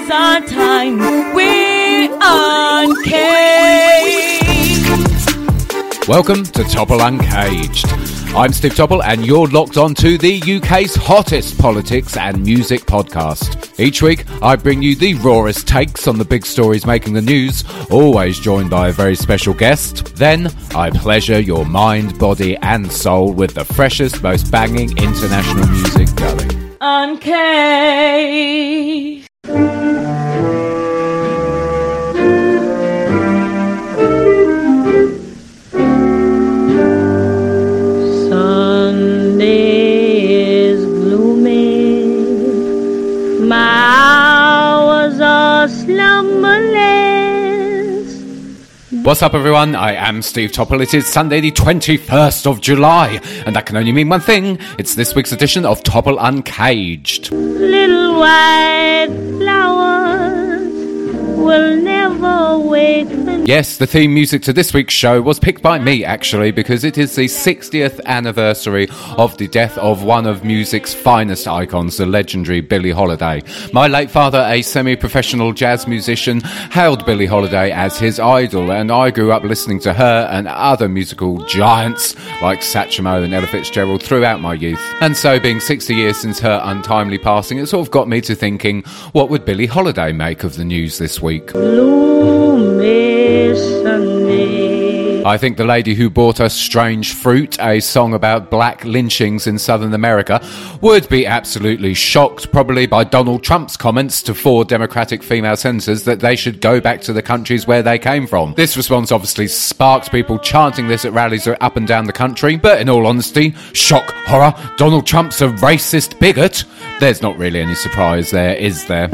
now's our time. We're uncaged. Welcome to Topple Uncaged. I'm Steve Topple, and you're locked on to the UK's hottest politics and music podcast. Each week, I bring you the rawest takes on the big stories making the news, always joined by a very special guest. Then, I pleasure your mind, body, and soul with the freshest, most banging international music going. Uncaged. Sunday What's up, everyone? I am Steve Topple. It is Sunday, the 21st of July, and that can only mean one thing. It's this week's edition of Topple Uncaged. Little white flowers will never wake Yes, the theme music to this week's show was picked by me, actually, because it is the 60th anniversary of the death of one of music's finest icons, the legendary Billie Holiday. My late father, a semi professional jazz musician, hailed Billie Holiday as his idol, and I grew up listening to her and other musical giants like Satchmo and Ella Fitzgerald throughout my youth. And so, being 60 years since her untimely passing, it sort of got me to thinking, what would Billie Holiday make of the news this week? Gloomy Sunday. I think the lady who bought us Strange Fruit, a song about black lynchings in Southern America, would be absolutely shocked, probably by Donald Trump's comments to four Democratic female senators that they should go back to the countries where they came from. This response obviously sparked people chanting this at rallies up and down the country, but in all honesty, shock, horror, Donald Trump's a racist bigot. There's not really any surprise there, is there?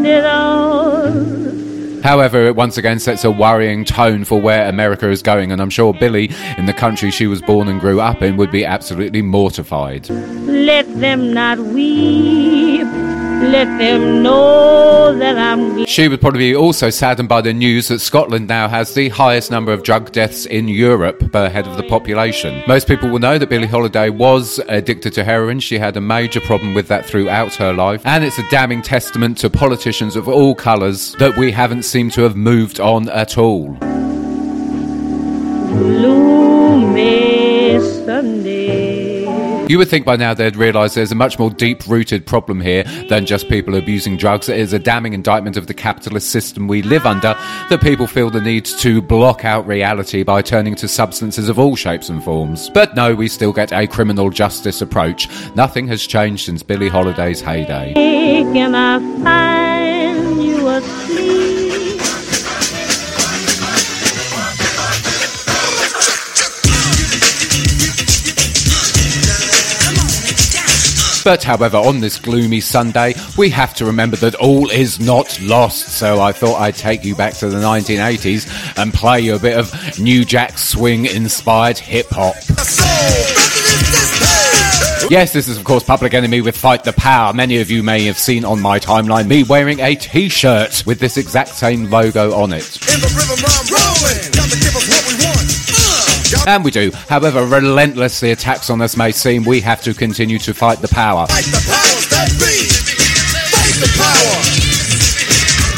However, it once again sets a worrying tone for where America is going, and I'm sure Billie, in the country she was born and grew up in, would be absolutely mortified. Let them not weep. Let them know that I'm glad. She would probably be also saddened by the news that Scotland now has the highest number of drug deaths in Europe per head of the population. Most people will know that Billie Holiday was addicted to heroin. She had a major problem with that throughout her life, and it's a damning testament to politicians of all colours that we haven't seemed to have moved on at all. gloomy You would think by now they'd realise there's a much more deep rooted problem here than just people abusing drugs. It is a damning indictment of the capitalist system we live under that people feel the need to block out reality by turning to substances of all shapes and forms. But no, we still get a criminal justice approach. Nothing has changed since Billie Holiday's heyday. But however, on this gloomy Sunday, we have to remember that all is not lost. So I thought I'd take you back to the 1980s and play you a bit of New Jack Swing inspired hip hop. Yes, this is of course Public Enemy with Fight the Power. Many of you may have seen on my timeline me wearing a t-shirt with this exact same logo on it. And we do. However relentless the attacks on us may seem, we have to continue to fight the power. fight the powers that be. Fight the power.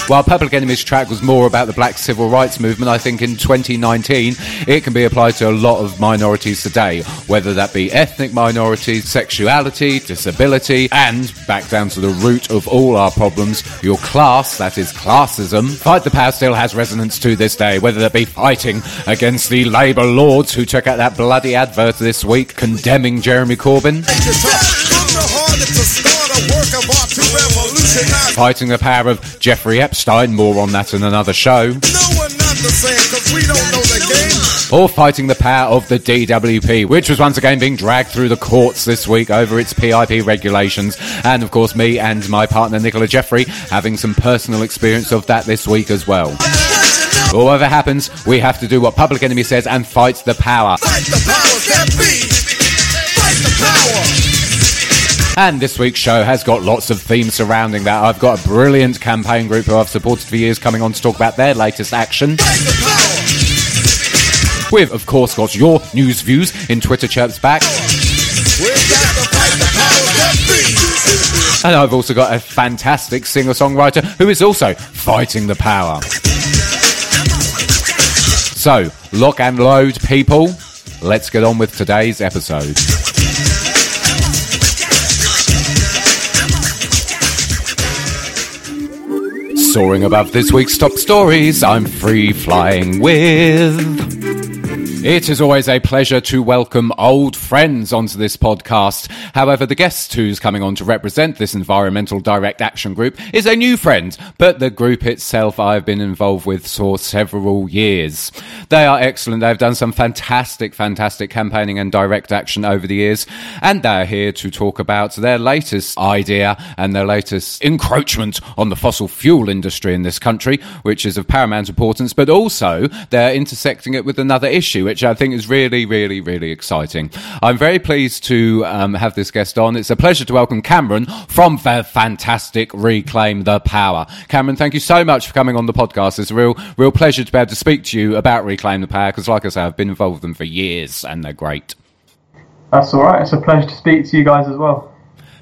While Public Enemy's track was more about the black civil rights movement, I think in 2019 it can be applied to a lot of minorities today, whether that be ethnic minorities, sexuality, disability, and back down to the root of all our problems, your class, that is classism. Fight the Power still has resonance to this day, whether that be fighting against the Labour lords who took out that bloody advert this week condemning Jeremy Corbyn. Fighting the power of Jeffrey Epstein, more on that in another show. No, we're not the same because we don't know the game. or fighting the power of the DWP, which was once again being dragged through the courts this week over its PIP regulations. And of course, me and my partner Nicola Jeffrey having some personal experience of that this week as well. But whatever happens, we have to do what Public Enemy says and fight the power. Fight the And this week's show has got lots of themes surrounding that. I've got a brilliant campaign group who I've supported for years coming on to talk about their latest action. We've, of course, got your news views in Twitter Chirps Back. And I've also got a fantastic singer songwriter who is also fighting the power. So, lock and load, people. Let's get on with today's episode. Soaring above this week's top stories, I'm free flying with. It is always a pleasure to welcome old friends onto this podcast. However, the guest who's coming on to represent this environmental direct action group is a new friend, but the group itself I've been involved with for several years. They are excellent. They've done some fantastic, fantastic campaigning and direct action over the years, and they're here to talk about their latest idea and their latest encroachment on the fossil fuel industry in this country, which is of paramount importance, but also they're intersecting it with another issue which I think is really, really, really exciting. I'm very pleased to um, have this guest on. It's a pleasure to welcome Cameron from the fantastic Reclaim the Power. Cameron, thank you so much for coming on the podcast. It's a real, real pleasure to be able to speak to you about Reclaim the Power because, like I say, I've been involved with them for years and they're great. That's all right. It's a pleasure to speak to you guys as well.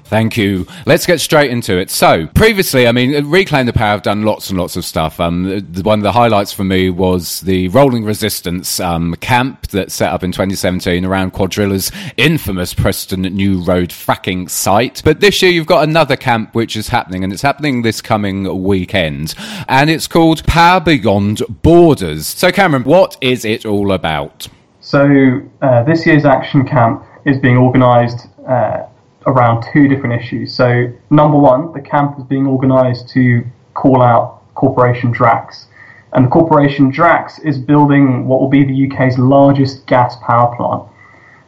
Thank you. Let's get straight into it. So, previously, I mean, Reclaim the Power have done lots and lots of stuff. Um, one of the highlights for me was the Rolling Resistance um, camp that set up in 2017 around Cuadrilla's infamous Preston New Road fracking site. But this year, you've got another camp which is happening, and it's happening this coming weekend, and it's called Power Beyond Borders. So, Cameron, what is it all about? So, uh, this year's action camp is being organised. Uh, around two different issues. So, number one, the camp is being organised to call out Corporation Drax. And the Corporation Drax is building what will be the UK's largest gas power plant.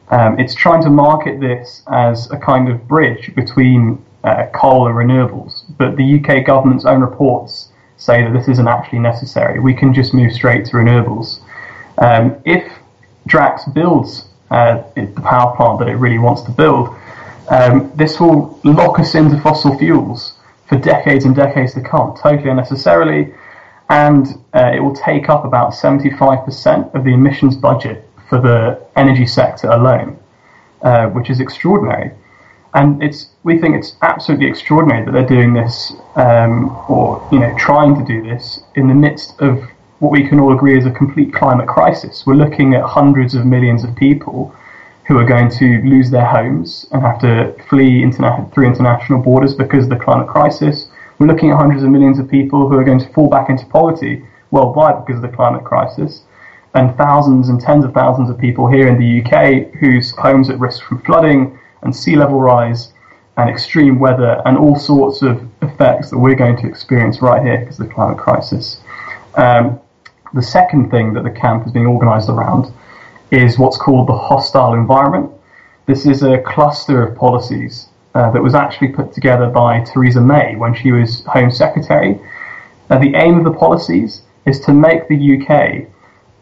Um, it's trying to market this as a kind of bridge between uh, coal and renewables, but the UK government's own reports say that this isn't actually necessary. We can just move straight to renewables. Um, if Drax builds uh, the power plant that it really wants to build, um, this will lock us into fossil fuels for decades and decades to come, totally unnecessarily, and uh, it will take up about 75% of the emissions budget for the energy sector alone, uh, which is extraordinary. And it's we think it's absolutely extraordinary that they're doing this, um, or you know, trying to do this in the midst of what we can all agree is a complete climate crisis. We're looking at hundreds of millions of people who are going to lose their homes and have to flee interna- through international borders because of the climate crisis. We're looking at hundreds of millions of people who are going to fall back into poverty worldwide because of the climate crisis, and thousands and tens of thousands of people here in the UK whose homes are at risk from flooding and sea level rise and extreme weather and all sorts of effects that we're going to experience right here because of the climate crisis. Um, the second thing that the camp is being organised around is what's called the hostile environment. This is a cluster of policies uh, that was actually put together by Theresa May when she was Home Secretary. Uh, the aim of the policies is to make the UK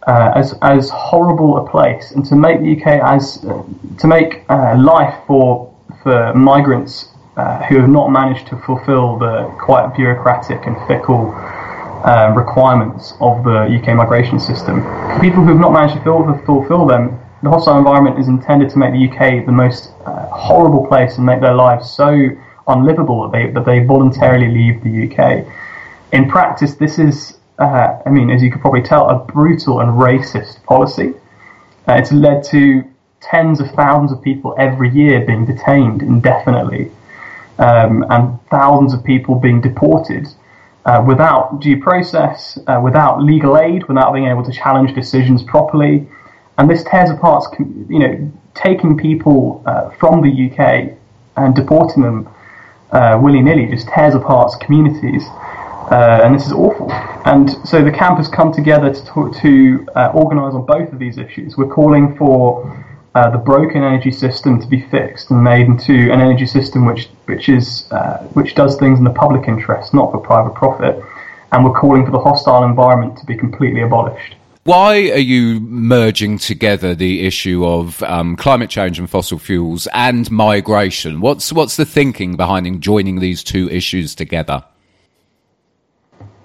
uh, as as horrible a place and to make the UK as uh, to make uh, life for for migrants uh, who have not managed to fulfil the quite bureaucratic and fickle uh, requirements of the UK migration system. For people who have not managed to fulfill, fulfill them, the hostile environment is intended to make the UK the most uh, horrible place and make their lives so unlivable that they, that they voluntarily leave the UK. In practice, this is, uh, I mean, as you could probably tell, a brutal and racist policy. Uh, it's led to tens of thousands of people every year being detained indefinitely um, and thousands of people being deported uh, without due process, uh, without legal aid, without being able to challenge decisions properly. And this tears apart, you know, taking people uh, from the UK and deporting them uh, willy nilly just tears apart communities. Uh, and this is awful. And so the camp has come together to, to uh, organise on both of these issues. We're calling for uh, the broken energy system to be fixed and made into an energy system which which is uh, which does things in the public interest, not for private profit. And we're calling for the hostile environment to be completely abolished. Why are you merging together the issue of um, climate change and fossil fuels and migration? What's what's the thinking behind joining these two issues together?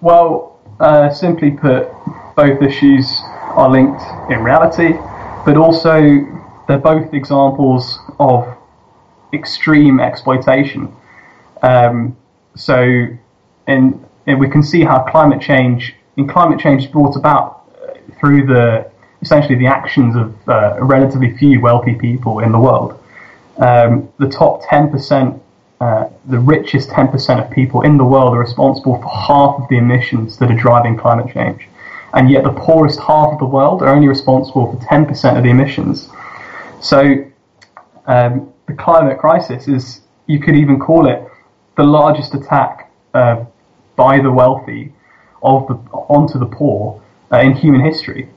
Well, uh, simply put, both issues are linked in reality, but also they're both examples of extreme exploitation. Um, so, and, and we can see how climate change, in climate change is brought about uh, through the essentially the actions of uh, relatively few wealthy people in the world. Um, the top 10%, uh, the richest 10% of people in the world are responsible for half of the emissions that are driving climate change. And yet the poorest half of the world are only responsible for 10% of the emissions. So um, the climate crisis is, you could even call it the largest attack uh, by the wealthy of the, onto the poor uh, in human history.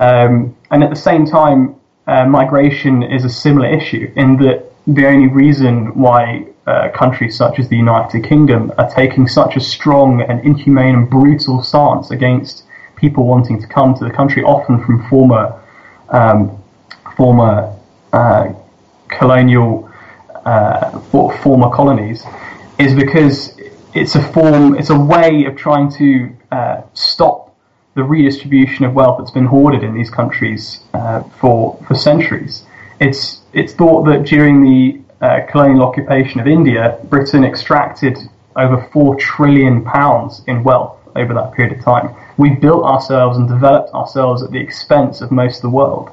Um, and at the same time, uh, migration is a similar issue in that the only reason why uh, countries such as the United Kingdom are taking such a strong and inhumane and brutal stance against people wanting to come to the country, often from former um, former colonial uh, former colonies, is because it's a form, it's a way of trying to uh, stop the redistribution of wealth that's been hoarded in these countries uh, for for centuries. It's it's thought that during the uh, colonial occupation of India, Britain extracted over four trillion pounds in wealth over that period of time. We built ourselves and developed ourselves at the expense of most of the world,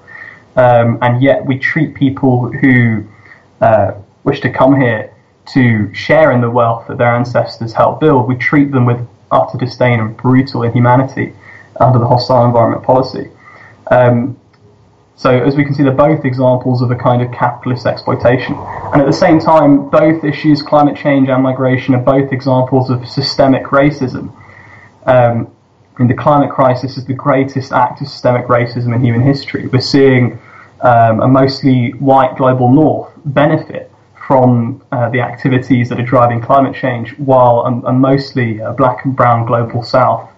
um, and yet we treat people who uh, wish to come here to share in the wealth that their ancestors helped build. We treat them with utter disdain and brutal inhumanity under the hostile environment policy. Um, so as we can see, they're both examples of a kind of capitalist exploitation. And at the same time, both issues, climate change and migration, are both examples of systemic racism. Um, and the climate crisis is the greatest act of systemic racism in human history. We're seeing um, a mostly white global north benefit from uh, the activities that are driving climate change, while a, a mostly uh, black and brown global south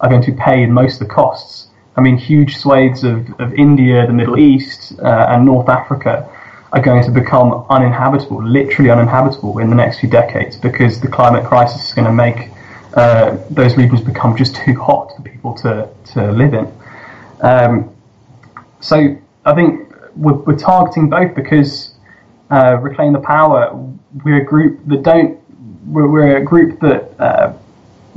are going to pay most of the costs. I mean, huge swathes of, of India, the Middle East, uh, and North Africa are going to become uninhabitable, literally uninhabitable in the next few decades because the climate crisis is going to make uh, those regions become just too hot for people to, to live in. Um, so I think we're, we're, targeting both because uh, Reclaim the Power, we're a group that don't, we're, we're a group that uh,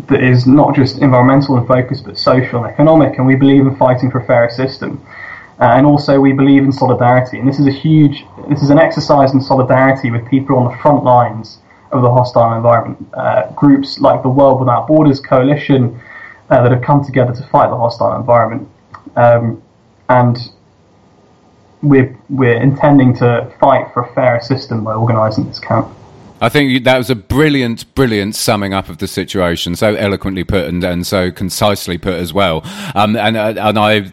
that is not just environmental in focus, but social and economic. And we believe in fighting for a fairer system. Uh, and also, we believe in solidarity. And this is a huge, this is an exercise in solidarity with people on the front lines of the hostile environment. Uh, groups like the World Without Borders Coalition uh, that have come together to fight the hostile environment. Um, and we're, we're intending to fight for a fairer system by organising this camp. I think that was a brilliant, brilliant summing up of the situation, so eloquently put and, and so concisely put as well. Um, and uh, and I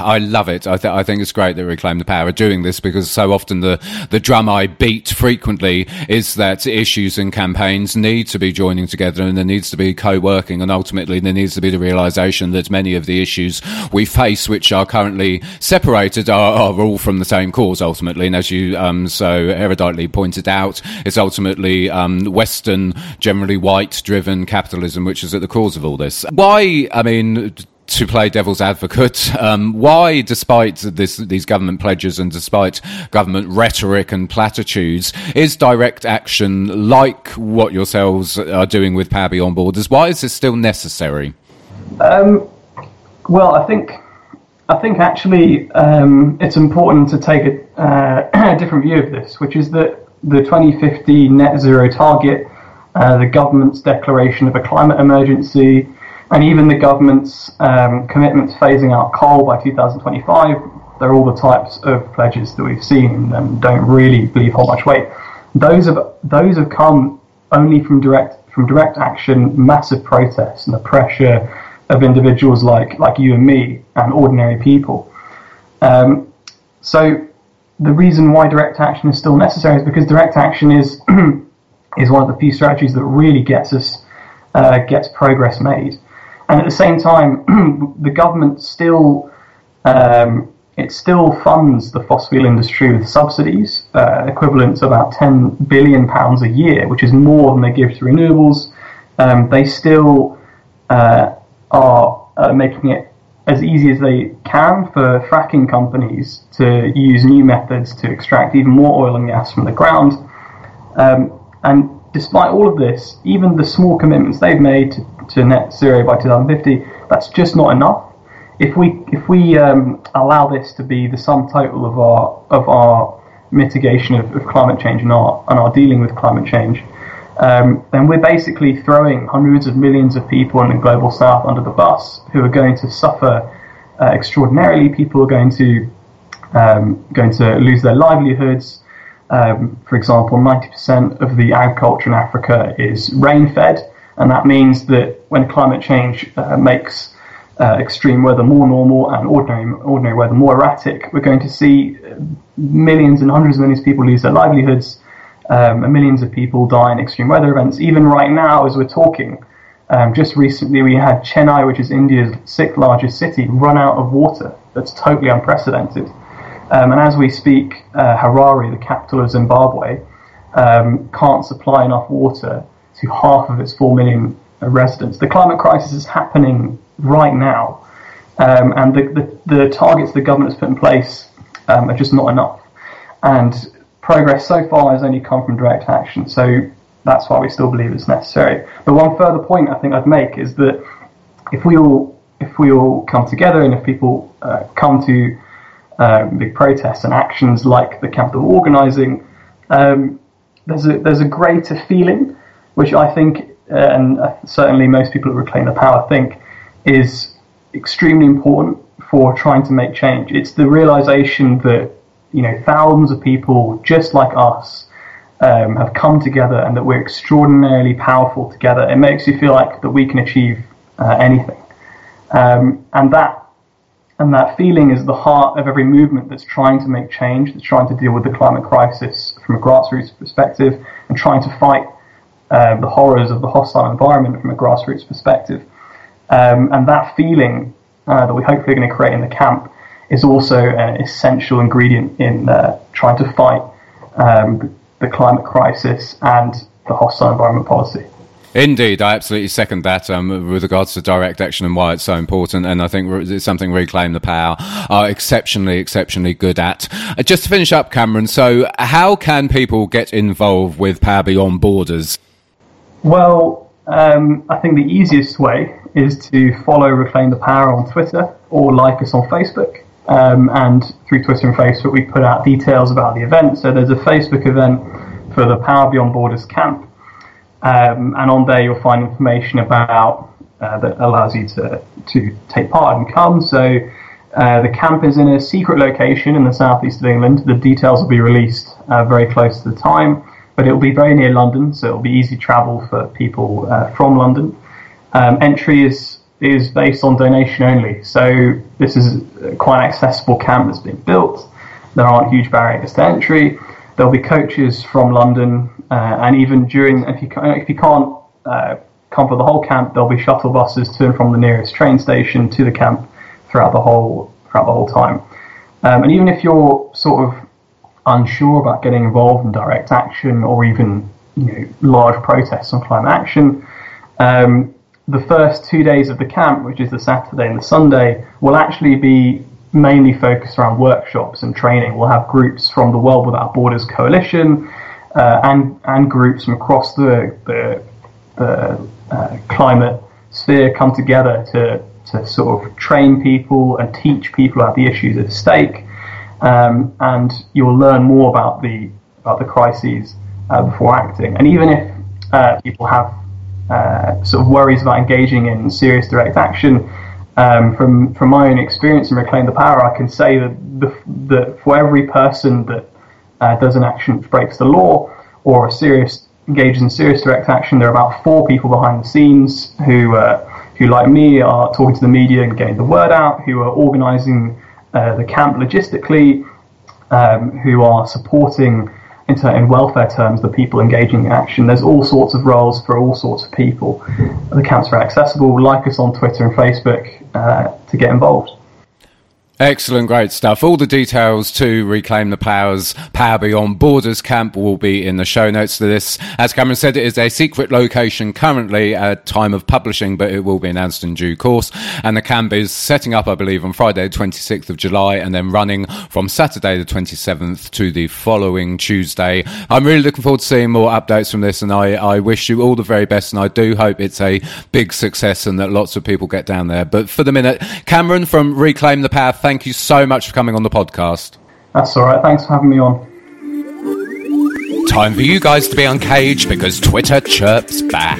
I love it. I, th- I think it's great that Reclaim the Power are doing this because so often the the drum I beat frequently is that issues and campaigns need to be joining together and there needs to be co-working and ultimately there needs to be the realization that many of the issues we face, which are currently separated, are, are all from the same cause ultimately. And as you um, so eruditely pointed out, it's ultimately um, Western, generally white driven capitalism, which is at the cause of all this. Why, I mean, to play devil's advocate, um, why, despite this, these government pledges and despite government rhetoric and platitudes, is direct action like what yourselves are doing with Power Beyond Borders? Why is this still necessary? Um, well, I think I think actually um, it's important to take a, uh, a different view of this, which is that the 2050 net zero target, uh, the government's declaration of a climate emergency, and even the government's um, commitment to phasing out coal by 2025. They're all the types of pledges that we've seen and don't really believe hold much weight. Those have those have come only from direct from direct action, massive protests, and the pressure of individuals like like you and me and ordinary people. Um, so the reason why direct action is still necessary is because direct action is is one of the few strategies that really gets us uh, gets progress made. And at the same time, the government still um, it still funds the fossil fuel industry with subsidies uh, equivalent to about 10 billion pounds a year, which is more than they give to renewables. Um, they still uh, are uh, making it as easy as they can for fracking companies to use new methods to extract even more oil and gas from the ground. Um, and despite all of this, even the small commitments they've made to, to net zero by 2050, that's just not enough. If we if we um, allow this to be the sum total of our of our mitigation of, of climate change and our and our dealing with climate change, um, then we're basically throwing hundreds of millions of people in the global south under the bus who are going to suffer uh, extraordinarily. People are going to um, going to lose their livelihoods. Um, for example, 90% of the agriculture in Africa is rain fed, and that means that when climate change uh, makes uh, extreme weather more normal and ordinary ordinary weather more erratic, we're going to see millions and hundreds of millions of people lose their livelihoods, um, and millions of people die in extreme weather events. Even right now, as we're talking, um, just recently we had Chennai, which is India's sixth largest city, run out of water. That's totally unprecedented. Um, and as we speak, uh, Harare, the capital of Zimbabwe, um, can't supply enough water to half of its 4 million residents. The climate crisis is happening right now, um, and the, the, the, targets the government has put in place um, are just not enough. And progress so far has only come from direct action, so that's why we still believe it's necessary. But one further point I think I'd make is that if we all if we all come together and if people uh, come to um, big protests and actions like the capital organising, um, there's a there's a greater feeling, which I think, uh, and uh, certainly most people who reclaim the power think, is extremely important for trying to make change. It's the realization that you know thousands of people just like us um, have come together and that we're extraordinarily powerful together. It makes you feel like that we can achieve uh, anything, um, and that and that feeling is the heart of every movement that's trying to make change, that's trying to deal with the climate crisis from a grassroots perspective, and trying to fight uh, the horrors of the hostile environment from a grassroots perspective. Um, and that feeling uh, that we hopefully are going to create in the camp is also an essential ingredient in uh, trying to fight um, the climate crisis and the hostile environment policy. Indeed, I absolutely second that um, with regards to direct action and why it's so important. And I think it's something Reclaim the Power are exceptionally, exceptionally good at. Uh, just to finish up, Cameron, so how can people get involved with Power Beyond Borders? Well, um, I think the easiest way is to follow Reclaim the Power on Twitter or like us on Facebook. Um, and through Twitter and Facebook, we put out details about the event. So there's a Facebook event for the Power Beyond Borders camp um, and on there, you'll find information about uh, that allows you to to take part and come. So uh, the camp is in a secret location in the southeast of England. The details will be released uh, very close to the time, but it will be very near London, so it will be easy travel for people uh, from London. Um, entry is is based on donation only, so this is quite an accessible camp that's been built. There aren't huge barriers to entry. There'll be coaches from London uh, and even during, if you, if you can't uh, come for the whole camp, there'll be shuttle buses to and from the nearest train station to the camp throughout the whole throughout the whole time. Um, and even if you're sort of unsure about getting involved in direct action or even you know, large protests on climate action, um, the first two days of the camp, which is the Saturday and the Sunday, will actually be mainly focused around workshops and training. We'll have groups from the World Without Borders Coalition, uh, and and groups from across the the, the uh, climate sphere come together to to sort of train people and teach people about the issues at stake, um, and you'll learn more about the about the crises uh, before acting. And even if uh, people have uh, sort of worries about engaging in serious direct action. Um, from from my own experience in Reclaim the Power, I can say that the, that for every person that uh, does an action which breaks the law or serious engages in serious direct action. There are about four people behind the scenes who, uh, who like me, are talking to the media and getting the word out, who are organising uh, the camp logistically, um, who are supporting in, welfare terms the people engaging in action. There's all sorts of roles for all sorts of people. The camp's very accessible. Like us on Twitter and Facebook uh, to get involved. Excellent, great stuff. All the details to Reclaim the Powers Power Beyond Borders camp will be in the show notes to this. As Cameron said, it is a secret location currently at time of publishing, but it will be announced in due course. And the camp is setting up, I believe, on Friday, the 26th of July, and then running from Saturday, the 27th to the following Tuesday. I'm really looking forward to seeing more updates from this, and I, I wish you all the very best, and I do hope it's a big success and that lots of people get down there. But for the minute, Cameron from Reclaim the Power, thank you so much for coming on the podcast. That's all right. Thanks for having me on. Time for you guys to be uncaged because Twitter chirps back.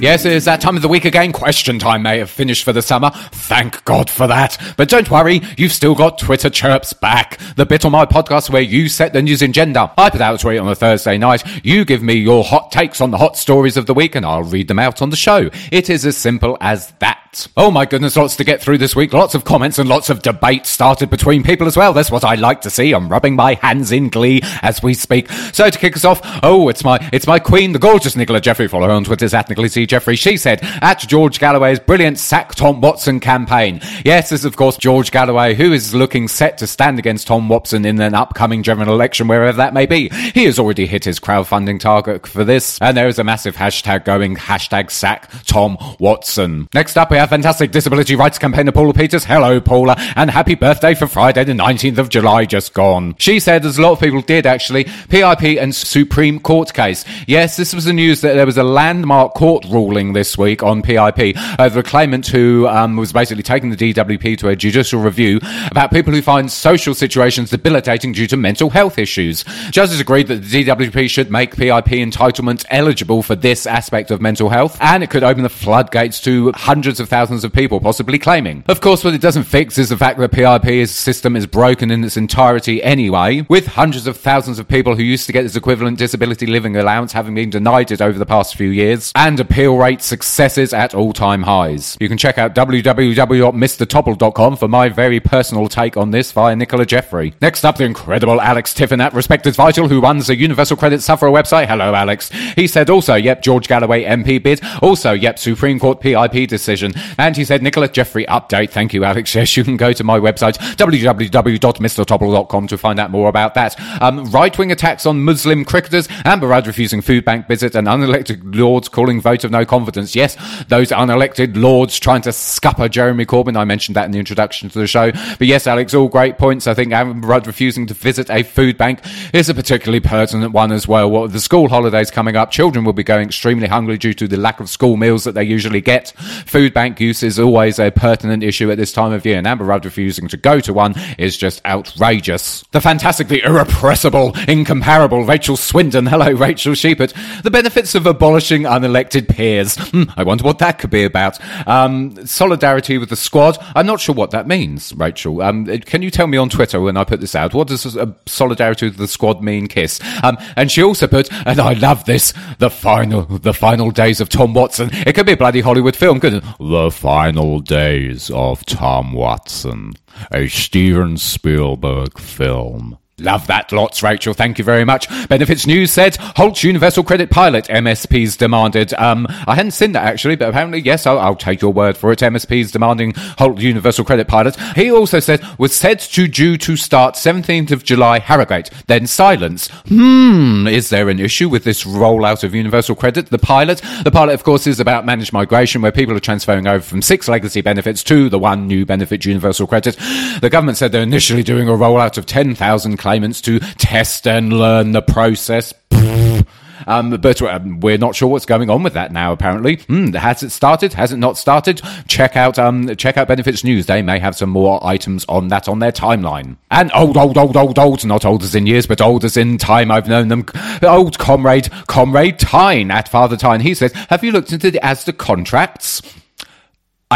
Yes, it is that time of the week again. Question time may have finished for the summer. Thank God for that. But don't worry, you've still got Twitter chirps back. The bit on my podcast where you set the news agenda. I put out a tweet on a Thursday night. You give me your hot takes on the hot stories of the week and I'll read them out on the show. It is as simple as that. Oh my goodness, lots to get through this week. Lots of comments and lots of debate started between people as well. That's what I like to see. I'm rubbing my hands in glee as we speak. So to kick us off, oh, it's my it's my queen, the gorgeous Nicola Jeffrey. Follow her on Twitter at Nicola C. Jeffrey. She said at George Galloway's brilliant sack Tom Watson campaign. Yes, this is of course George Galloway, who is looking set to stand against Tom Watson in an upcoming general election, wherever that may be. He has already hit his crowdfunding target for this, and there is a massive hashtag going hashtag sack Tom Watson. Next up, we have fantastic disability rights campaigner Paula Peters. Hello, Paula, and happy birthday for Friday, the 19th of July, just gone. She said, as a lot of people did actually, PIP and Supreme Court case. Yes, this was the news that there was a landmark court ruling this week on PIP over a claimant who um, was basically taking the DWP to a judicial review about people who find social situations debilitating due to mental health issues. Judges agreed that the DWP should make PIP entitlements eligible for this aspect of mental health, and it could open the floodgates to hundreds of thousands of people possibly claiming. Of course, what it doesn't fix is the fact that PIP's system is broken in its entirety anyway, with hundreds of thousands of people who used to get this equivalent disability living allowance having been denied it over the past few years, and appeal rate successes at all-time highs. You can check out www.mrtopple.com for my very personal take on this via Nicola Jeffrey. Next up, the incredible Alex Tiffin at Respect is Vital, who runs the Universal Credit Sufferer website. Hello, Alex. He said also, yep, George Galloway MP bid. Also, yep, Supreme Court PIP decision. And he said, Nicola Jeffrey update. Thank you, Alex. Yes, you can go to my website, www.mrtopple.com to find out more about that. Um, right-wing attacks on Muslim cricketers, Amber Rudd refusing food bank visit, and unelected lords calling vote of no confidence. Yes, those unelected lords trying to scupper Jeremy Corbyn. I mentioned that in the introduction to the show. But yes, Alex, all great points. I think Amber Rudd refusing to visit a food bank is a particularly pertinent one as well. What the school holidays coming up, children will be going extremely hungry due to the lack of school meals that they usually get. Food bank use is always a pertinent issue at this time of year, and Amber Rudd refusing to go to one is just outrageous. The fantastically irrepressible, incomparable Rachel Swindon. Hello, Rachel Shepherd. The benefits of abolishing unelected peers. Hmm, I wonder what that could be about. Um, solidarity with the squad. I'm not sure what that means, Rachel. Um, can you tell me on Twitter when I put this out? What does uh, solidarity with the squad mean, Kiss? Um, and she also put, and I love this, the final, the final days of Tom Watson. It could be a bloody Hollywood film, it? The final days of Tom Watson, a Steven Spielberg film. Love that lots, Rachel. Thank you very much. Benefits News said Holt's Universal Credit Pilot MSPs demanded. Um, I hadn't seen that actually, but apparently, yes, I'll, I'll take your word for it. MSPs demanding Holt Universal Credit Pilot. He also said was said to due to start 17th of July Harrogate. Then silence. Hmm, is there an issue with this rollout of Universal Credit? The pilot, the pilot, of course, is about managed migration, where people are transferring over from six legacy benefits to the one new benefit, Universal Credit. The government said they're initially doing a rollout of 10,000 claimants to test and learn the process. Um, but um, we're not sure what's going on with that now. Apparently, hmm, has it started? Has it not started? Check out um, check out Benefits News. They may have some more items on that on their timeline. And old, old, old, old, old, not old as in years, but old as in time. I've known them. Old comrade, comrade Tyne at Father Tyne. He says, "Have you looked into the ASDA contracts?"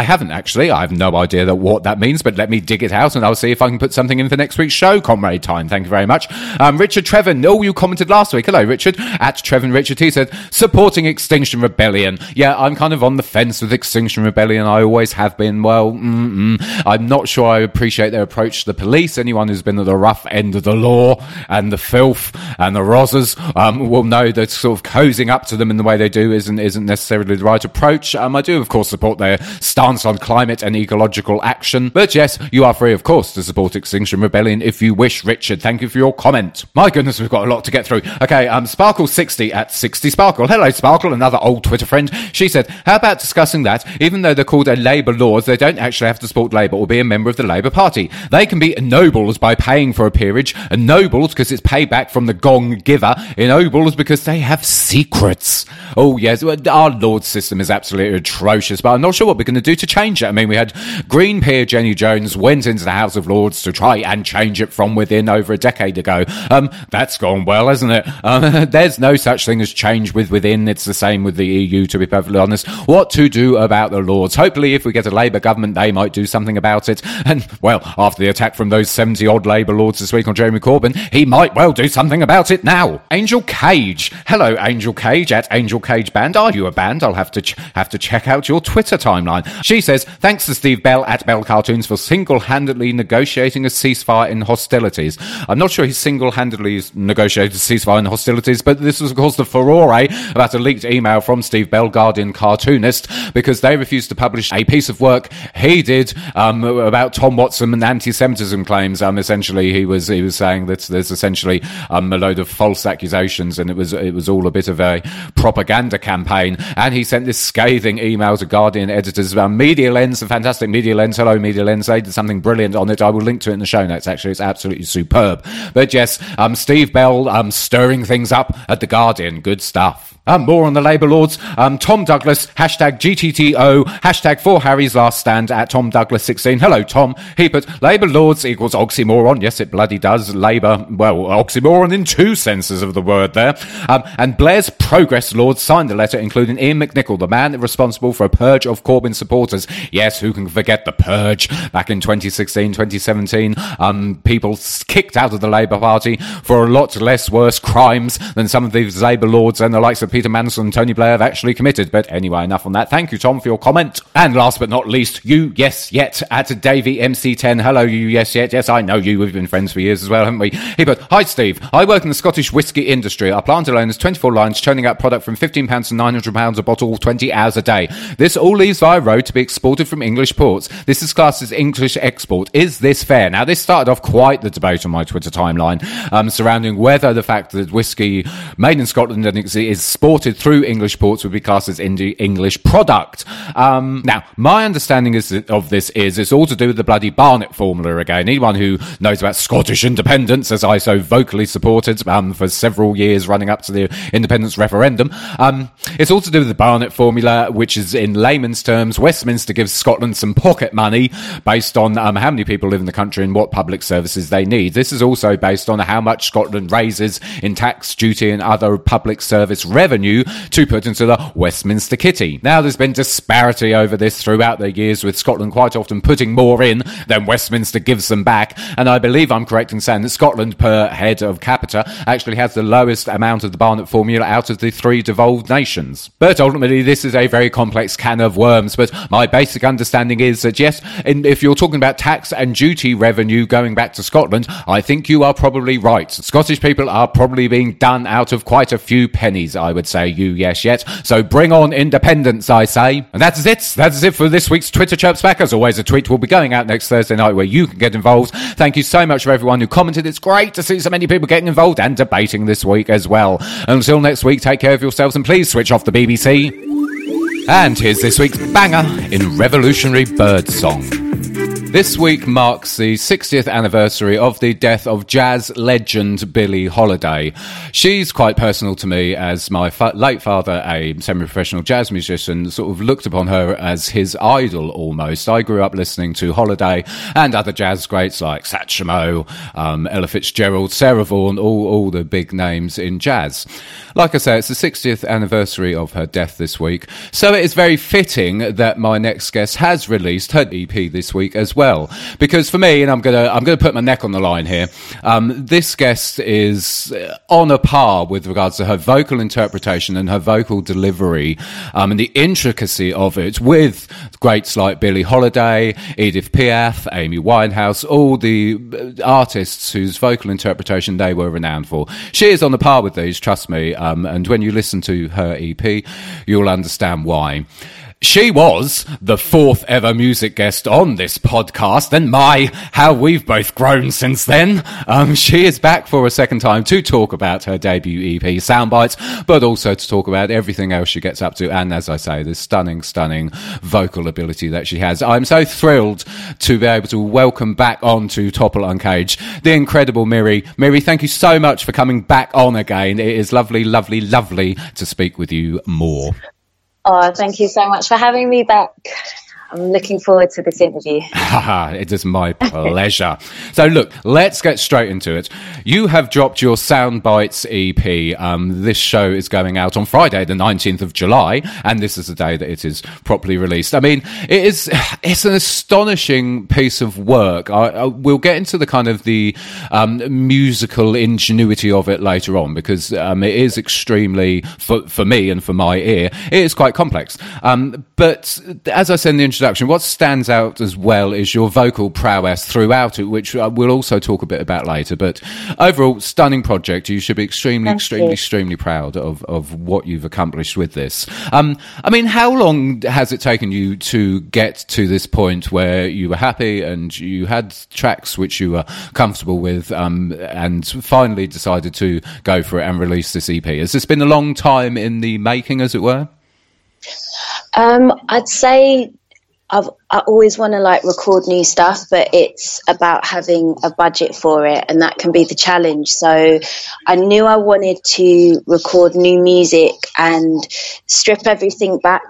I haven't actually. I have no idea that what that means, but let me dig it out and I'll see if I can put something in for next week's show, Comrade Tyne. Thank you very much. Um, Richard Trevin. Oh, you commented last week. Hello, Richard. At Trevin Richard, he said, supporting Extinction Rebellion. Yeah, I'm kind of on the fence with Extinction Rebellion. I always have been. Well, mm-mm. I'm not sure I appreciate their approach to the police. Anyone who's been at the rough end of the law and the filth and the rozzers um, will know that sort of cozying up to them in the way they do isn't, isn't necessarily the right approach. Um, I do, of course, support their stance stance on climate and ecological action. But yes, you are free, of course, to support Extinction Rebellion if you wish, Richard. Thank you for your comment. My goodness, we've got a lot to get through. Okay, um, Sparkle60 at 60 Sparkle. Hello, Sparkle, another old Twitter friend. She said, How about discussing that? Even though they're called a Labour Lords, they don't actually have to support Labour or be a member of the Labour Party. They can be nobles by paying for a peerage, nobles because it's payback from the gong giver, ennobles because they have secrets. Oh, yes, our Lord system is absolutely atrocious, but I'm not sure what we're going to do to change it. I mean, we had Green Peer Jenny Jones went into the House of Lords to try and change it from within over a decade ago. Um, that's gone well, hasn't it? Um, there's no such thing as change with within. It's the same with the EU, to be perfectly honest. What to do about the Lords? Hopefully, if we get a Labour government, they might do something about it. And, well, after the attack from those 70 odd Labour Lords this week on Jeremy Corbyn, he might well do something about it now. Angel Cage. Hello, Angel Cage at Angel Cage Band. Are you a band? I'll have to ch- have to check out your Twitter timeline. She says, thanks to Steve Bell at Bell Cartoons for single-handedly negotiating a ceasefire in hostilities. I'm not sure he single-handedly negotiated a ceasefire in hostilities, but this was, of course, the furore about a leaked email from Steve Bell, Guardian cartoonist, because they refused to publish a piece of work he did um, about Tom Watson and anti-Semitism claims. Um, essentially, he was he was saying that there's essentially um, a load of false accusations, and it was it was all a bit of a propaganda campaign. And he sent this scathing email to Guardian editors Media Lens, a fantastic Media Lens. Hello, Media Lens. They did something brilliant on it. I will link to it in the show notes. Actually, it's absolutely superb. But yes, um, Steve Bell um, stirring things up at the Guardian. Good stuff. Um, more on the Labour Lords. Um, Tom Douglas, hashtag GTTO, hashtag for Harry's last stand at Tom Douglas 16. Hello, Tom. He put Labour Lords equals oxymoron. Yes, it bloody does. Labour, well, oxymoron in two senses of the word there. Um, and Blair's Progress Lords signed the letter, including Iain McNicol, the man responsible for a purge of Corbyn supporters. Yes, who can forget the purge back in 2016, 2017? Um, people kicked out of the Labour Party for a lot less worse crimes than some of these Labour Lords and the likes of Peter Mandelson and Tony Blair have actually committed. But anyway, enough on that. Thank you, Tom, for your comment. And last but not least, you, yes, yet, at Davey MC10. Hello, you, yes, yet. Yes, I know you. We've been friends for years as well, haven't we? He put, Hi, Steve. I work in the Scottish whisky industry. Our plant alone has 24 lines churning out product from £15 to £900 a bottle, 20 hours a day. This all leaves via road to be exported from English ports. This is classed as English export. Is this fair? Now, this started off quite the debate on my Twitter timeline um, surrounding whether the fact that whiskey made in Scotland and is exported through English ports would be classed as English product. Um, now, my understanding is of this is it's all to do with the bloody Barnett formula again. Anyone who knows about Scottish independence, as I so vocally supported um, for several years running up to the independence referendum, um, it's all to do with the Barnett formula, which is in layman's terms, Westminster gives Scotland some pocket money based on um, how many people live in the country and what public services they need. This is also based on how much Scotland raises in tax, duty, and other public service revenue to put into the Westminster kitty. Now, there's been disparity over this throughout the years, with Scotland quite often putting more in than Westminster gives them back. And I believe I'm correct in saying that Scotland, per head of capita, actually has the lowest amount of the Barnett formula out of the three devolved nations. But ultimately, this is a very complex can of worms. But my basic understanding is that yes, if you're talking about tax and duty revenue going back to Scotland, I think you are probably right. Scottish people are probably being done out of quite a few pennies, I would say, you yes yet. So bring on independence, I say. And that's it. That's it for this week's Twitter Chirps back. As always, a tweet will be going out next Thursday night where you can get involved. Thank you so much for everyone who commented. It's great to see so many people getting involved and debating this week as well. Until next week, take care of yourselves and please switch off the BBC. And here's this week's banger in Revolutionary Bird Song. This week marks the 60th anniversary of the death of jazz legend Billie Holiday. She's quite personal to me as my fa- late father, a semi professional jazz musician, sort of looked upon her as his idol almost. I grew up listening to Holiday and other jazz greats like Satchmo, um, Ella Fitzgerald, Sarah Vaughan, all, all the big names in jazz. Like I say, it's the 60th anniversary of her death this week, so it is very fitting that my next guest has released her EP this week as well. Because for me, and I'm gonna I'm gonna put my neck on the line here, um, this guest is on a par with regards to her vocal interpretation and her vocal delivery, um, and the intricacy of it with greats like Billie Holiday, Edith Piaf, Amy Winehouse, all the uh, artists whose vocal interpretation they were renowned for. She is on the par with these, trust me. Um, and when you listen to her EP, you'll understand why. She was the fourth ever music guest on this podcast, and my, how we've both grown since then. Um, she is back for a second time to talk about her debut EP, Soundbites, but also to talk about everything else she gets up to, and as I say, the stunning, stunning vocal ability that she has. I'm so thrilled to be able to welcome back on to Topple Uncaged the incredible Miri. Miri, thank you so much for coming back on again. It is lovely, lovely, lovely to speak with you more. Oh, thank you so much for having me back. I'm looking forward to this interview. it is my pleasure. so, look, let's get straight into it. You have dropped your Soundbites EP. Um, this show is going out on Friday, the 19th of July, and this is the day that it is properly released. I mean, it is it's an astonishing piece of work. I, I, we'll get into the kind of the um, musical ingenuity of it later on because um, it is extremely, for, for me and for my ear, it is quite complex. Um, but as I said in the introduction, what stands out as well is your vocal prowess throughout it, which uh, we'll also talk a bit about later. But overall, stunning project. You should be extremely, Thank extremely, you. extremely proud of, of what you've accomplished with this. Um, I mean, how long has it taken you to get to this point where you were happy and you had tracks which you were comfortable with um, and finally decided to go for it and release this EP? Has this been a long time in the making, as it were? Um, I'd say I've, I always want to like record new stuff, but it's about having a budget for it, and that can be the challenge. So I knew I wanted to record new music and strip everything back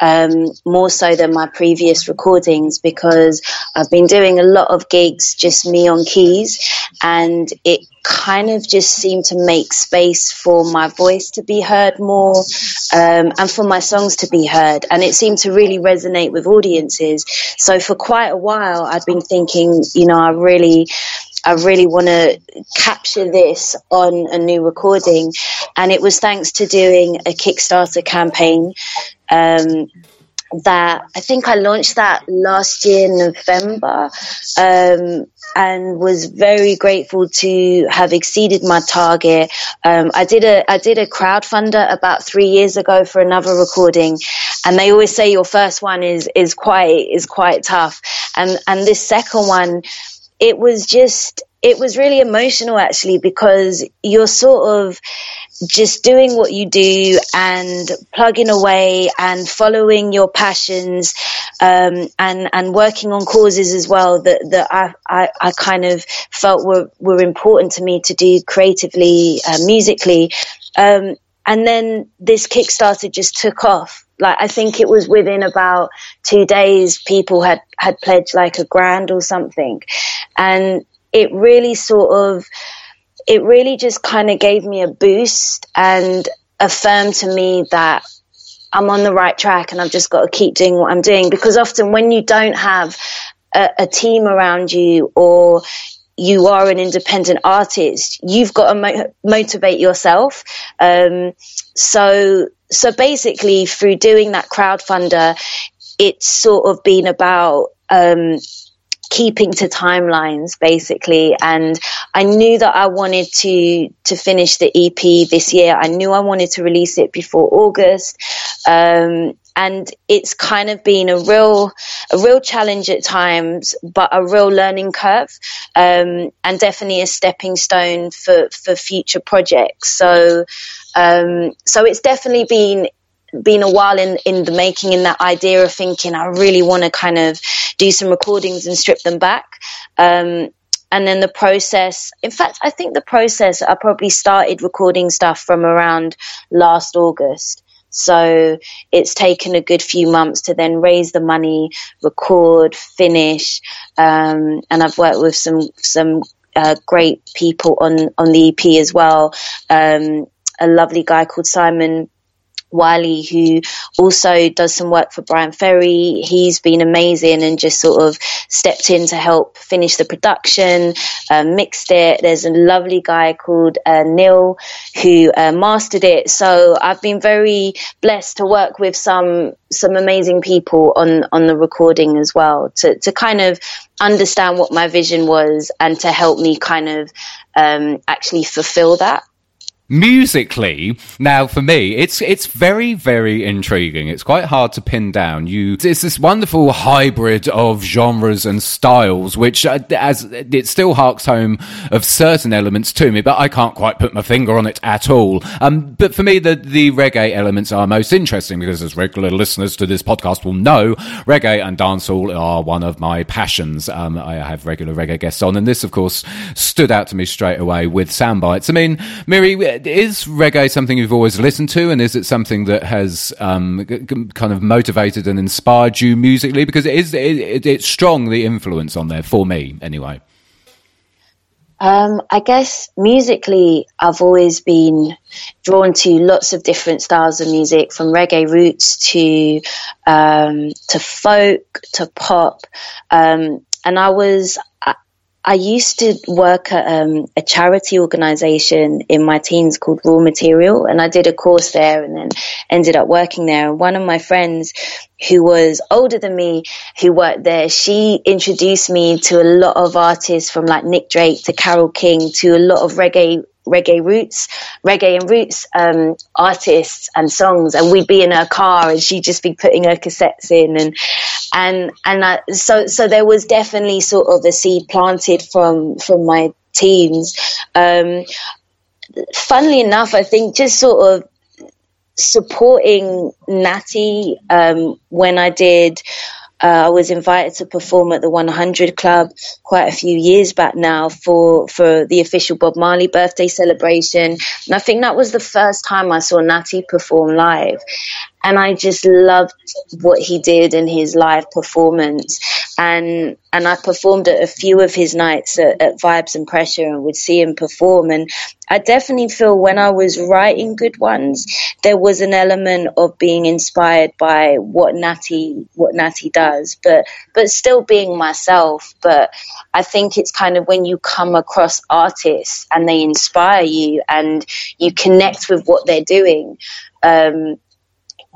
um, more so than my previous recordings because I've been doing a lot of gigs, just me on keys, and it kind of just seemed to make space for my voice to be heard more um, and for my songs to be heard. And it seemed to really resonate with audiences. So for quite a while, I'd been thinking, you know, I really. I really want to capture this on a new recording. And it was thanks to doing a Kickstarter campaign um, that I think I launched that last year, in November, um, and was very grateful to have exceeded my target. Um, I did a I did a crowdfunder about three years ago for another recording, and they always say your first one is is quite is quite tough, and and this second one, it was just it was really emotional actually because you're sort of just doing what you do and plugging away and following your passions um, and and working on causes as well that that I, I, I kind of felt were were important to me to do creatively uh, musically. Um, and then this Kickstarter just took off. Like I think it was within about two days people had had pledged like a grand or something. And it really sort of it really just kind of gave me a boost and affirmed to me that I'm on the right track and I've just got to keep doing what I'm doing because often when you don't have a, a team around you or you are an independent artist, you've got to mo- motivate yourself. Um, so, so basically, through doing that crowdfunder, it's sort of been about um, keeping to timelines basically. And i knew that i wanted to to finish the ep this year. I knew i wanted to release it before august. Um, and it's kind of been a real a real challenge at times but a real learning curve um, and definitely a stepping stone for for future projects. So um, so it's definitely been been a while in in the making in that idea of thinking I really want to kind of do some recordings and strip them back. Um, and then the process, in fact, I think the process, I probably started recording stuff from around last August. So it's taken a good few months to then raise the money, record, finish, um, and I've worked with some some uh, great people on on the EP as well. Um, a lovely guy called Simon Wiley, who also does some work for Bryan Ferry. He's been amazing and just sort of stepped in to help finish the production, uh, mixed it. There's a lovely guy called uh, Neil who uh, mastered it. So I've been very blessed to work with some some amazing people on on the recording as well to to kind of understand what my vision was and to help me kind of um, actually fulfill that. Musically now for me it's it's very very intriguing. It's quite hard to pin down. You it's this wonderful hybrid of genres and styles which uh, as it still harks home of certain elements to me but i can't quite put my finger on it at all. Um, but for me the the reggae elements are most interesting because as regular listeners to this podcast will know reggae and dancehall are one of my passions. Um, i have regular reggae guests on and this of course stood out to me straight away with sound bites. I mean miri is reggae something you've always listened to, and is it something that has um, g- kind of motivated and inspired you musically? Because it is it, it's strong the influence on there for me, anyway. Um, I guess musically, I've always been drawn to lots of different styles of music, from reggae roots to um, to folk to pop. Um, and I was I used to work at um, a charity organization in my teens called Raw Material, and I did a course there and then ended up working there. And one of my friends who was older than me, who worked there, she introduced me to a lot of artists from like Nick Drake to Carole King to a lot of reggae reggae roots, reggae and roots um, artists and songs, and we'd be in her car and she'd just be putting her cassettes in, and and and I, so so there was definitely sort of a seed planted from from my teens. Um, funnily enough, I think just sort of supporting Natty um, when I did uh, I was invited to perform at the 100 Club quite a few years back now for for the official Bob Marley birthday celebration, and I think that was the first time I saw Natty perform live, and I just loved what he did in his live performance, and and I performed at a few of his nights at, at Vibes and Pressure and would see him perform, and I definitely feel when I was writing good ones, there was an element of being inspired by what Natty what Natty does, but but still being myself. But I think it's kind of when you come across artists and they inspire you and you connect with what they're doing. Um,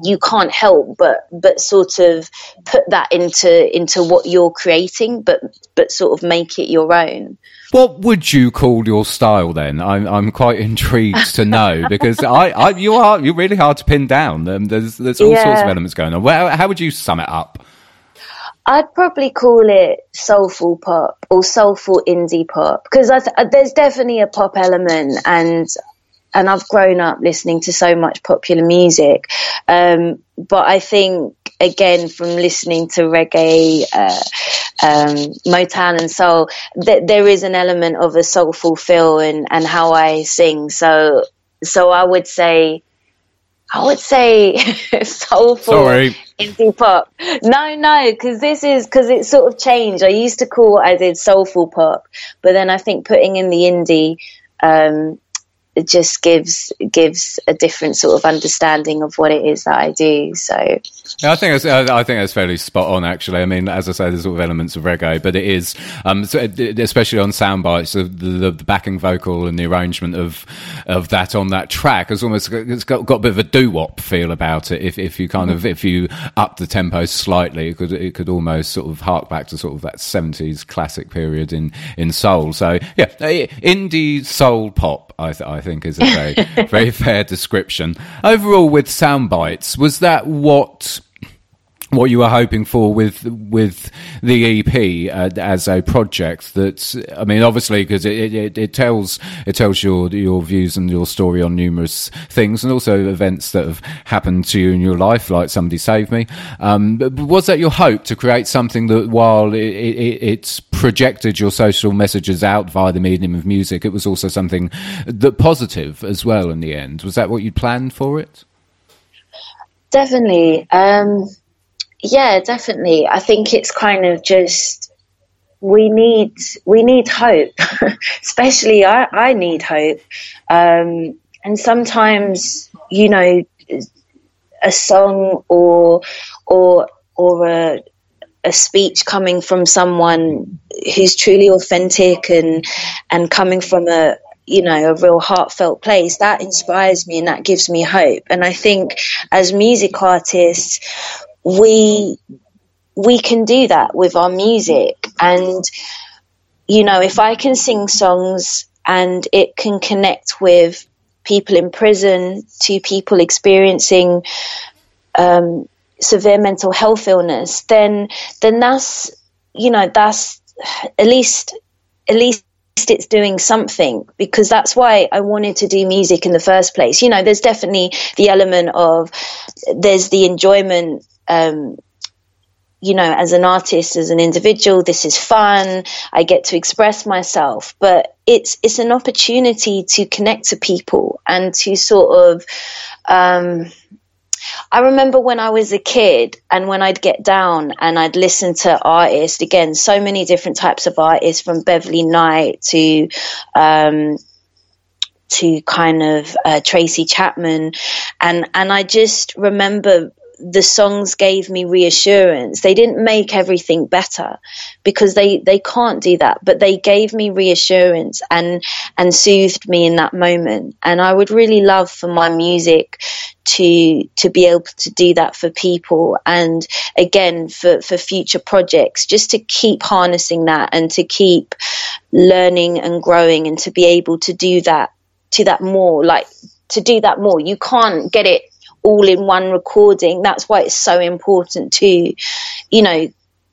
you can't help but but sort of put that into into what you're creating, but but sort of make it your own. What would you call your style then? I'm I'm quite intrigued to know because I, I you are you're really hard to pin down. Um, there's there's all Yeah. sorts of elements going on. Well, how would you sum it up? I'd probably call it soulful pop or soulful indie pop because th- there's definitely a pop element and and I've grown up listening to so much popular music. Um, but I think again from listening to reggae, uh, um, Motown and soul, that there is an element of a soulful feel and and how I sing. So so I would say. I would say soulful Sorry. indie pop. No, no, because this is because it's sort of changed. I used to call what I did soulful pop, but then I think putting in the indie um, it just gives gives a different sort of understanding of what it is that I do. So Yeah, I think uh, I think that's fairly spot on. Actually, I mean, as I say, there's sort of elements of reggae, but it is, um, so, it- especially on sound bites, the, the, the backing vocal and the arrangement of of that on that track has almost it's got, got a bit of a doo wop feel about it. If if you kind of if you up the tempo slightly, it could it could almost sort of hark back to sort of that 70s classic period in in soul. So yeah, indie soul pop. I, th- I think is a very very fair description. Overall, with sound bites, was that what? What you were hoping for with with the EP uh, as a project. That I mean, obviously, because it, it, it tells it tells your your views and your story on numerous things, and also events that have happened to you in your life, like somebody saved me. Um, but was that your hope to create something that, while it, it, it's projected your social messages out via the medium of music, it was also something that positive as well. In the end, was that what you planned for it? definitely, um, yeah, definitely. I think it's kind of just we need we need hope, especially I, I need hope, um, and sometimes you know a song or or or a a speech coming from someone who's truly authentic and and coming from a you know a real heartfelt place that inspires me and that gives me hope. And i think as music artists we we can do that with our music and you know if i can sing songs and it can connect with people in prison to people experiencing um, severe mental health illness, then then that's you know that's at least at least it's doing something because that's why I wanted to do music in the first place. You know, there's definitely the element of there's the enjoyment. Um, you know, as an artist, as an individual, this is fun. I get to express myself, but it's it's an opportunity to connect to people and to sort of um, I remember when I was a kid and when I'd get down and I'd listen to artists, again, so many different types of artists from Beverly Knight to, um, to kind of uh, Tracy Chapman, and and I just remember the songs gave me reassurance. They didn't make everything better because they, they can't do that, but they gave me reassurance and, and soothed me in that moment. And I would really love for my music to, to be able to do that for people. And again, for, for future projects, just to keep harnessing that and to keep learning and growing and to be able to do that, to that more, like to do that more. You can't get it all in one recording. That's why it's so important to, you know,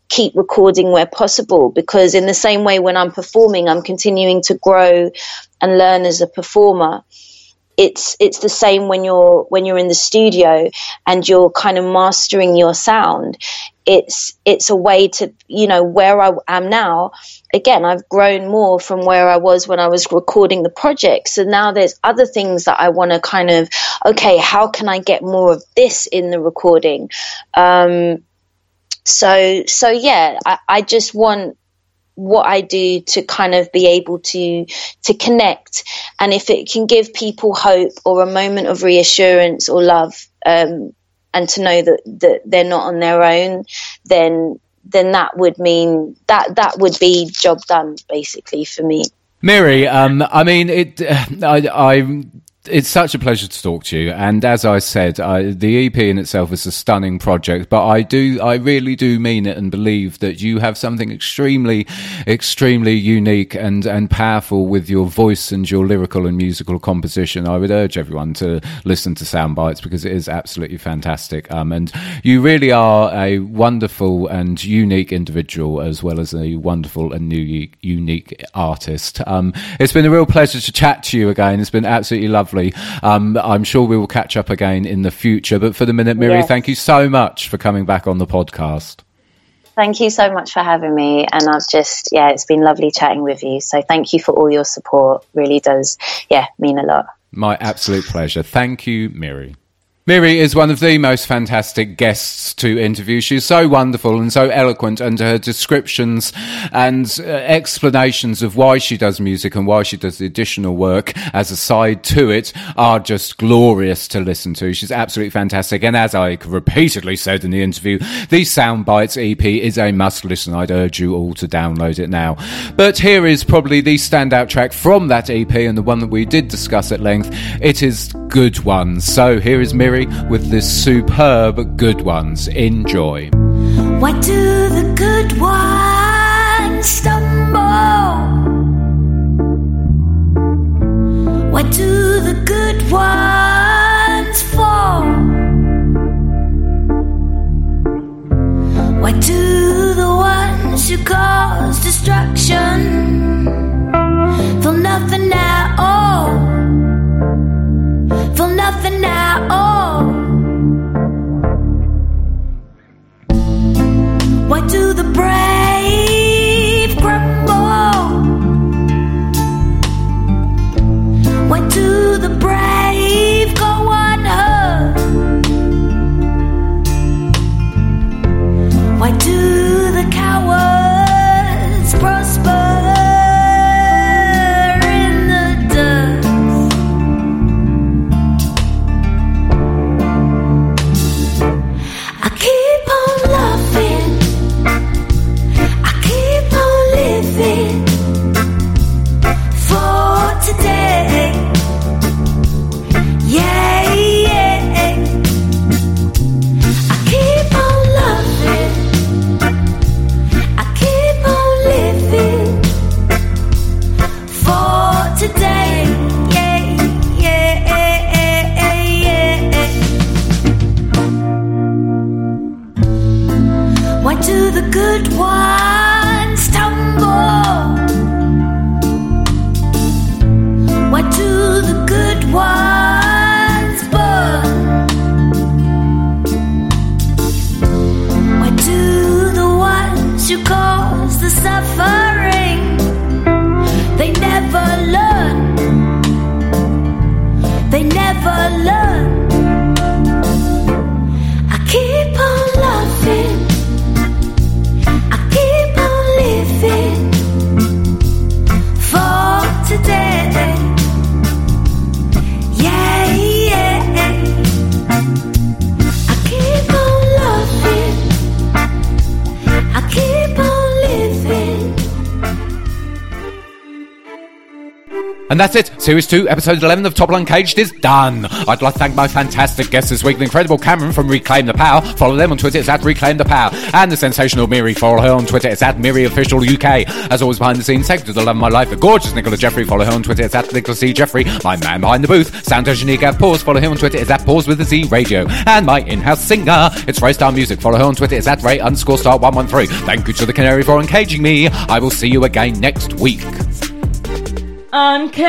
keep recording where possible because in the same way when I'm performing, I'm continuing to grow and learn as a performer. It's it's the same when you're when you're in the studio and you're kind of mastering your sound it's it's a way to you know where I am now. Again, I've grown more from where I was when I was recording the project. So now there's other things that I want to kind of okay, how can I get more of this in the recording? Um, so so yeah, I, I just want what I do to kind of be able to to connect, and if it can give people hope or a moment of reassurance or love, um, and to know that, that they're not on their own, then then that would mean that that would be job done basically for me. Miri, um, I mean, it. Uh, I, I it's such a pleasure to talk to you. And as I said, I, the EP in itself is a stunning project, but I do, I really do mean it and believe that you have something extremely, extremely unique and, and powerful with your voice and your lyrical and musical composition. I would urge everyone to listen to Soundbites because it is absolutely fantastic. Um, and you really are a wonderful and unique individual as well as a wonderful and new, unique artist. Um, it's been a real pleasure to chat to you again. It's been absolutely lovely lovely. Um, I'm sure we will catch up again in the future. But for the minute, Miri, yes. thank you so much for coming back on the podcast. Thank you so much for having me. And I've just, yeah, it's been lovely chatting with you. So thank you for all your support. Really does, yeah, mean a lot. My absolute pleasure. Thank you, Miri. Miri is one of the most fantastic guests to interview. She's so wonderful and so eloquent, and her descriptions and uh, explanations of why she does music and why she does the additional work as a side to it are just glorious to listen to. She's absolutely fantastic. And as I repeatedly said in the interview, the Soundbites EP is a must listen. I'd urge you all to download it now. But here is probably the standout track from that EP and the one that we did discuss at length. It is Good One. So here is Miri with this superb Good Ones. Enjoy. Why do the good ones stumble? Why do the good ones fall? Why do the ones who cause destruction feel nothing at all? And that's it. Series 2, episode 11 of Top Uncaged is done. I'd like to thank my fantastic guests this week, the incredible Cameron from Reclaim the Power. Follow them on Twitter, it's at Reclaim the Power. And the sensational Miri. Follow her on Twitter, it's at Miri Official UK. As always, behind the scenes, second to the love of my life, the gorgeous Nicola Jeffrey. Follow her on Twitter, it's at Nicola C. Jeffrey. My man behind the booth, sound engineer Gav Pause. Follow him on Twitter, it's at Pause with a Z Radio. And my in-house singer, it's Ray Star Music. Follow her on Twitter, it's at Ray underscore star 113. Thank you to the Canary for uncaging me. I will see you again next week. Uncaged.